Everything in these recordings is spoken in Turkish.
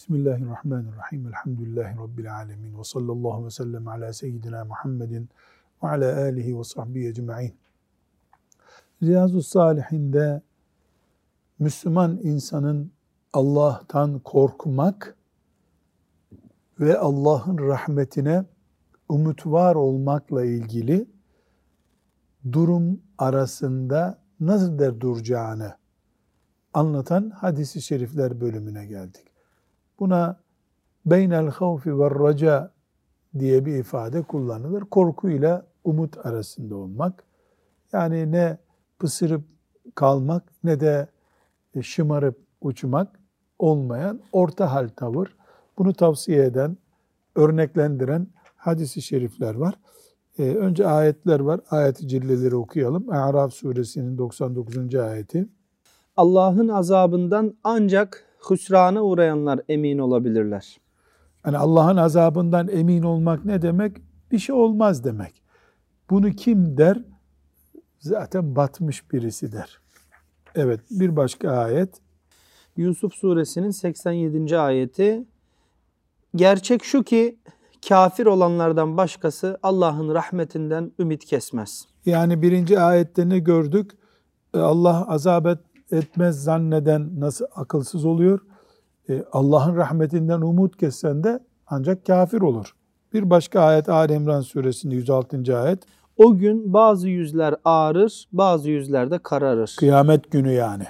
Bismillahirrahmanirrahim. Elhamdülillahi Rabbil alemin. Ve sallallahu ve sellem ala seyyidina Muhammedin ve ala alihi ve sahbihi ecma'in. Riyazu Salihinde Müslüman insanın Allah'tan korkmak ve Allah'ın rahmetine umut var olmakla ilgili durum arasında nasıl der duracağını anlatan hadisi şerifler bölümüne geldik. Buna beynel havfi ve raca diye bir ifade kullanılır. Korkuyla umut arasında olmak. Yani ne pısırıp kalmak ne de şımarıp uçmak olmayan orta hal tavır. Bunu tavsiye eden, örneklendiren hadisi şerifler var. Ee, önce ayetler var. Ayet-i cilleleri okuyalım. A'raf suresinin 99. ayeti. Allah'ın azabından ancak hüsrana uğrayanlar emin olabilirler. Yani Allah'ın azabından emin olmak ne demek? Bir şey olmaz demek. Bunu kim der? Zaten batmış birisi der. Evet bir başka ayet. Yusuf suresinin 87. ayeti. Gerçek şu ki kafir olanlardan başkası Allah'ın rahmetinden ümit kesmez. Yani birinci ayette ne gördük? E, Allah azap et, etmez zanneden nasıl akılsız oluyor? E, Allah'ın rahmetinden umut kessen de ancak kafir olur. Bir başka ayet Ali İmran suresinde 106. ayet. O gün bazı yüzler ağrır, bazı yüzler de kararır. Kıyamet günü yani.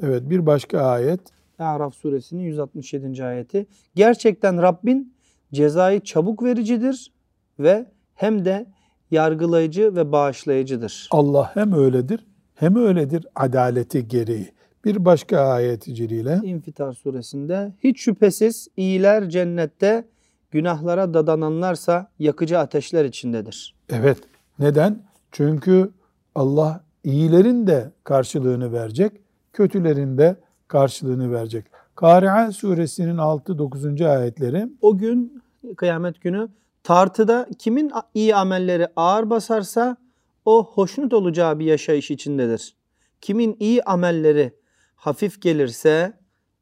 Evet bir başka ayet. Araf suresinin 167. ayeti. Gerçekten Rabbin cezayı çabuk vericidir ve hem de yargılayıcı ve bağışlayıcıdır. Allah hem öyledir hem öyledir adaleti gereği. Bir başka ayet-i celile. İnfitar suresinde hiç şüphesiz iyiler cennette günahlara dadananlarsa yakıcı ateşler içindedir. Evet. Neden? Çünkü Allah iyilerin de karşılığını verecek, kötülerin de karşılığını verecek. Kari'a suresinin 6-9. ayetleri. O gün kıyamet günü tartıda kimin iyi amelleri ağır basarsa o hoşnut olacağı bir yaşayış içindedir. Kimin iyi amelleri hafif gelirse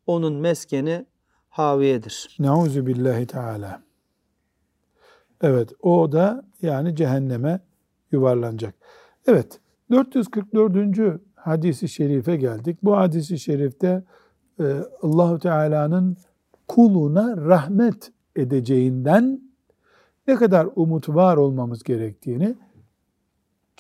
onun meskeni haviyedir. Nauzu billahi teala. Evet o da yani cehenneme yuvarlanacak. Evet 444. hadisi şerife geldik. Bu hadisi şerifte e, Allahu Teala'nın kuluna rahmet edeceğinden ne kadar umut var olmamız gerektiğini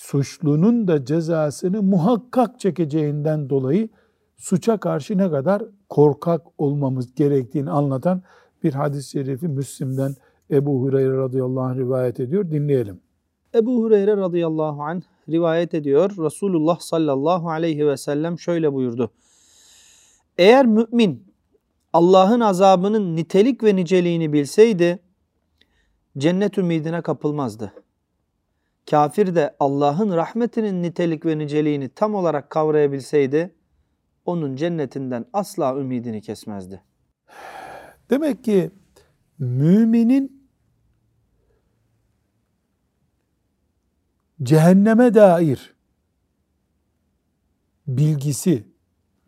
suçlunun da cezasını muhakkak çekeceğinden dolayı suça karşı ne kadar korkak olmamız gerektiğini anlatan bir hadis-i şerifi Müslim'den Ebu Hureyre radıyallahu anh rivayet ediyor. Dinleyelim. Ebu Hureyre radıyallahu anh rivayet ediyor. Resulullah sallallahu aleyhi ve sellem şöyle buyurdu. Eğer mümin Allah'ın azabının nitelik ve niceliğini bilseydi cennet ümidine kapılmazdı. Kafir de Allah'ın rahmetinin nitelik ve niceliğini tam olarak kavrayabilseydi onun cennetinden asla ümidini kesmezdi. Demek ki müminin cehenneme dair bilgisi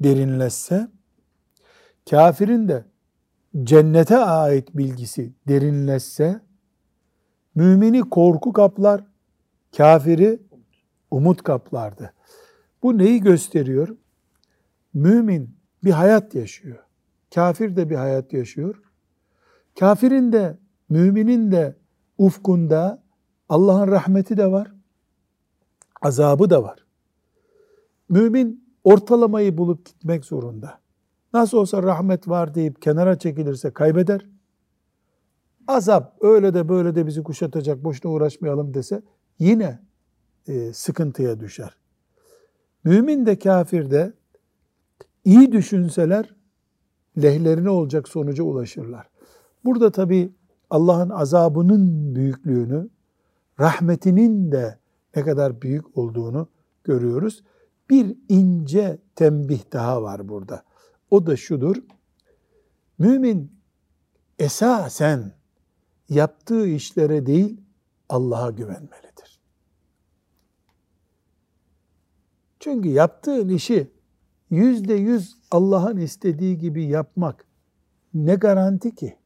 derinleşse, kafirin de cennete ait bilgisi derinleşse, mümini korku kaplar, kafiri umut kaplardı. Bu neyi gösteriyor? Mümin bir hayat yaşıyor. Kafir de bir hayat yaşıyor. Kafirin de, müminin de ufkunda Allah'ın rahmeti de var. Azabı da var. Mümin ortalamayı bulup gitmek zorunda. Nasıl olsa rahmet var deyip kenara çekilirse kaybeder. Azap öyle de böyle de bizi kuşatacak boşuna uğraşmayalım dese yine e, sıkıntıya düşer. Mümin de kafir de iyi düşünseler lehlerine olacak sonuca ulaşırlar. Burada tabi Allah'ın azabının büyüklüğünü, rahmetinin de ne kadar büyük olduğunu görüyoruz. Bir ince tembih daha var burada. O da şudur. Mümin esasen yaptığı işlere değil Allah'a güvenmelidir. Çünkü yaptığın işi yüzde yüz Allah'ın istediği gibi yapmak ne garanti ki?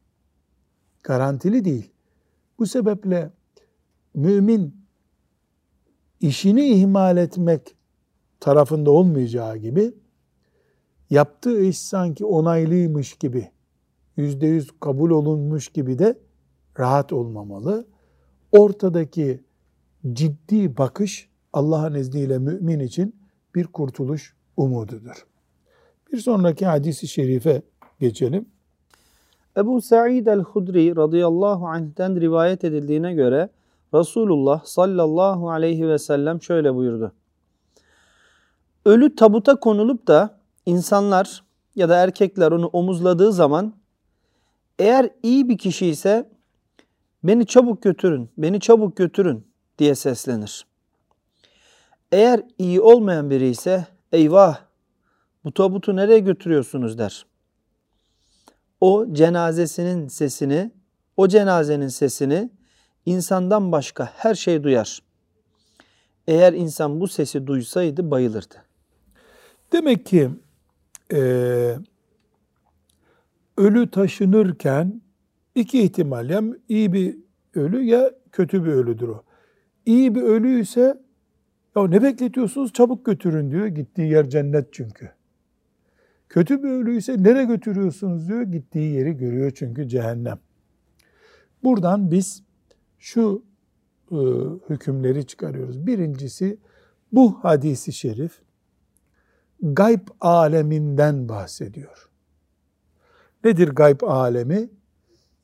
Garantili değil. Bu sebeple mümin işini ihmal etmek tarafında olmayacağı gibi yaptığı iş sanki onaylıymış gibi, yüzde yüz kabul olunmuş gibi de rahat olmamalı. Ortadaki ciddi bakış Allah'ın izniyle mümin için bir kurtuluş umududur. Bir sonraki hadisi şerife geçelim. Ebu Sa'id el-Hudri radıyallahu anh'ten rivayet edildiğine göre Resulullah sallallahu aleyhi ve sellem şöyle buyurdu. Ölü tabuta konulup da insanlar ya da erkekler onu omuzladığı zaman eğer iyi bir kişi ise beni çabuk götürün, beni çabuk götürün diye seslenir. Eğer iyi olmayan biri ise eyvah bu tabutu nereye götürüyorsunuz der. O cenazesinin sesini, o cenazenin sesini insandan başka her şey duyar. Eğer insan bu sesi duysaydı bayılırdı. Demek ki e, ölü taşınırken iki ihtimal ya iyi bir ölü ya kötü bir ölüdür o. İyi bir ölü ise ya ne bekletiyorsunuz çabuk götürün diyor. Gittiği yer cennet çünkü. Kötü bir ölü ise nereye götürüyorsunuz diyor. Gittiği yeri görüyor çünkü cehennem. Buradan biz şu e, hükümleri çıkarıyoruz. Birincisi bu hadisi şerif gayb aleminden bahsediyor. Nedir gayb alemi?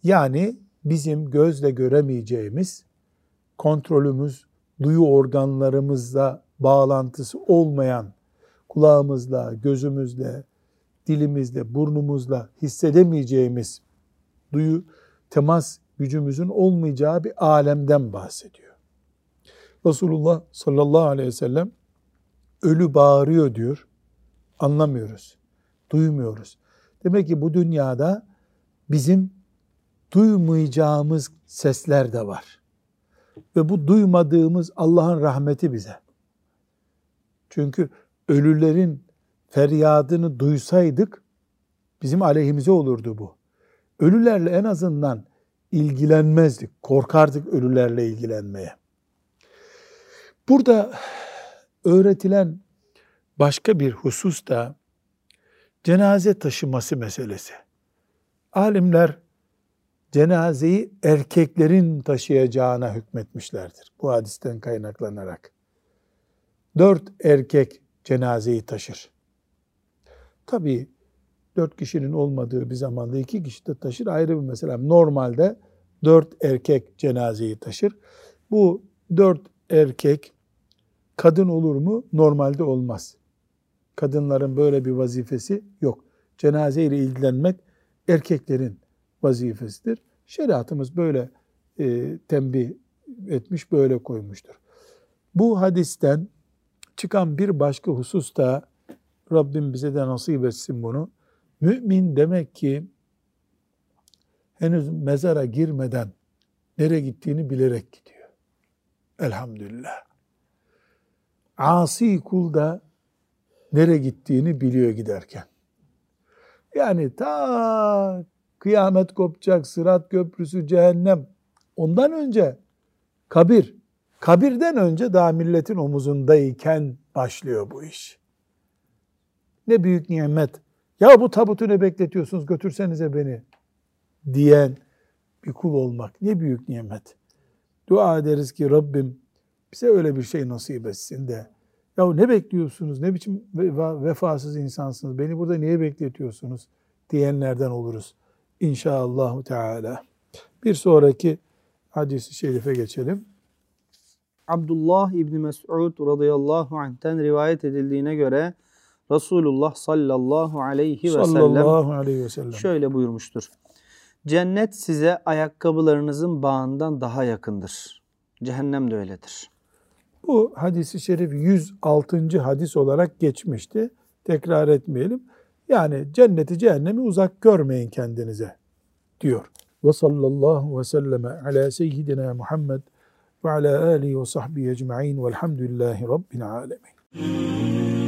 Yani bizim gözle göremeyeceğimiz, kontrolümüz, duyu organlarımızla bağlantısı olmayan, kulağımızla, gözümüzle, dilimizle, burnumuzla hissedemeyeceğimiz duyu, temas gücümüzün olmayacağı bir alemden bahsediyor. Resulullah sallallahu aleyhi ve sellem ölü bağırıyor diyor. Anlamıyoruz. Duymuyoruz. Demek ki bu dünyada bizim duymayacağımız sesler de var. Ve bu duymadığımız Allah'ın rahmeti bize. Çünkü ölülerin feryadını duysaydık bizim aleyhimize olurdu bu. Ölülerle en azından ilgilenmezdik. Korkardık ölülerle ilgilenmeye. Burada öğretilen başka bir husus da cenaze taşıması meselesi. Alimler cenazeyi erkeklerin taşıyacağına hükmetmişlerdir. Bu hadisten kaynaklanarak. Dört erkek cenazeyi taşır. Tabii dört kişinin olmadığı bir zamanda iki kişi de taşır ayrı bir mesele. Normalde dört erkek cenazeyi taşır. Bu dört erkek kadın olur mu? Normalde olmaz. Kadınların böyle bir vazifesi yok. Cenaze ile ilgilenmek erkeklerin vazifesidir. Şeriatımız böyle e, tembih etmiş, böyle koymuştur. Bu hadisten çıkan bir başka husus da Rabbim bize de nasip etsin bunu. Mümin demek ki henüz mezara girmeden nereye gittiğini bilerek gidiyor. Elhamdülillah. Asi kul da nereye gittiğini biliyor giderken. Yani ta kıyamet kopacak, sırat köprüsü, cehennem. Ondan önce kabir, kabirden önce daha milletin omuzundayken başlıyor bu iş. Ne büyük nimet. Ya bu tabutu ne bekletiyorsunuz götürsenize beni diyen bir kul olmak ne büyük nimet. Dua ederiz ki Rabbim bize öyle bir şey nasip etsin de ya ne bekliyorsunuz? Ne biçim vefasız insansınız? Beni burada niye bekletiyorsunuz? diyenlerden oluruz. İnşallah Teala. Bir sonraki hadisi şerife geçelim. Abdullah İbni Mes'ud radıyallahu anh'ten rivayet edildiğine göre Resulullah sallallahu aleyhi ve, sallallahu aleyhi ve sellem şöyle buyurmuştur. Cennet size ayakkabılarınızın bağından daha yakındır. Cehennem de öyledir. Bu hadisi şerif 106. hadis olarak geçmişti. Tekrar etmeyelim. Yani cenneti cehennemi uzak görmeyin kendinize diyor. Ve sallallahu ve selleme ala seyyidina Muhammed ve ala alihi ve sahbihi ecma'in velhamdülillahi rabbil alemin.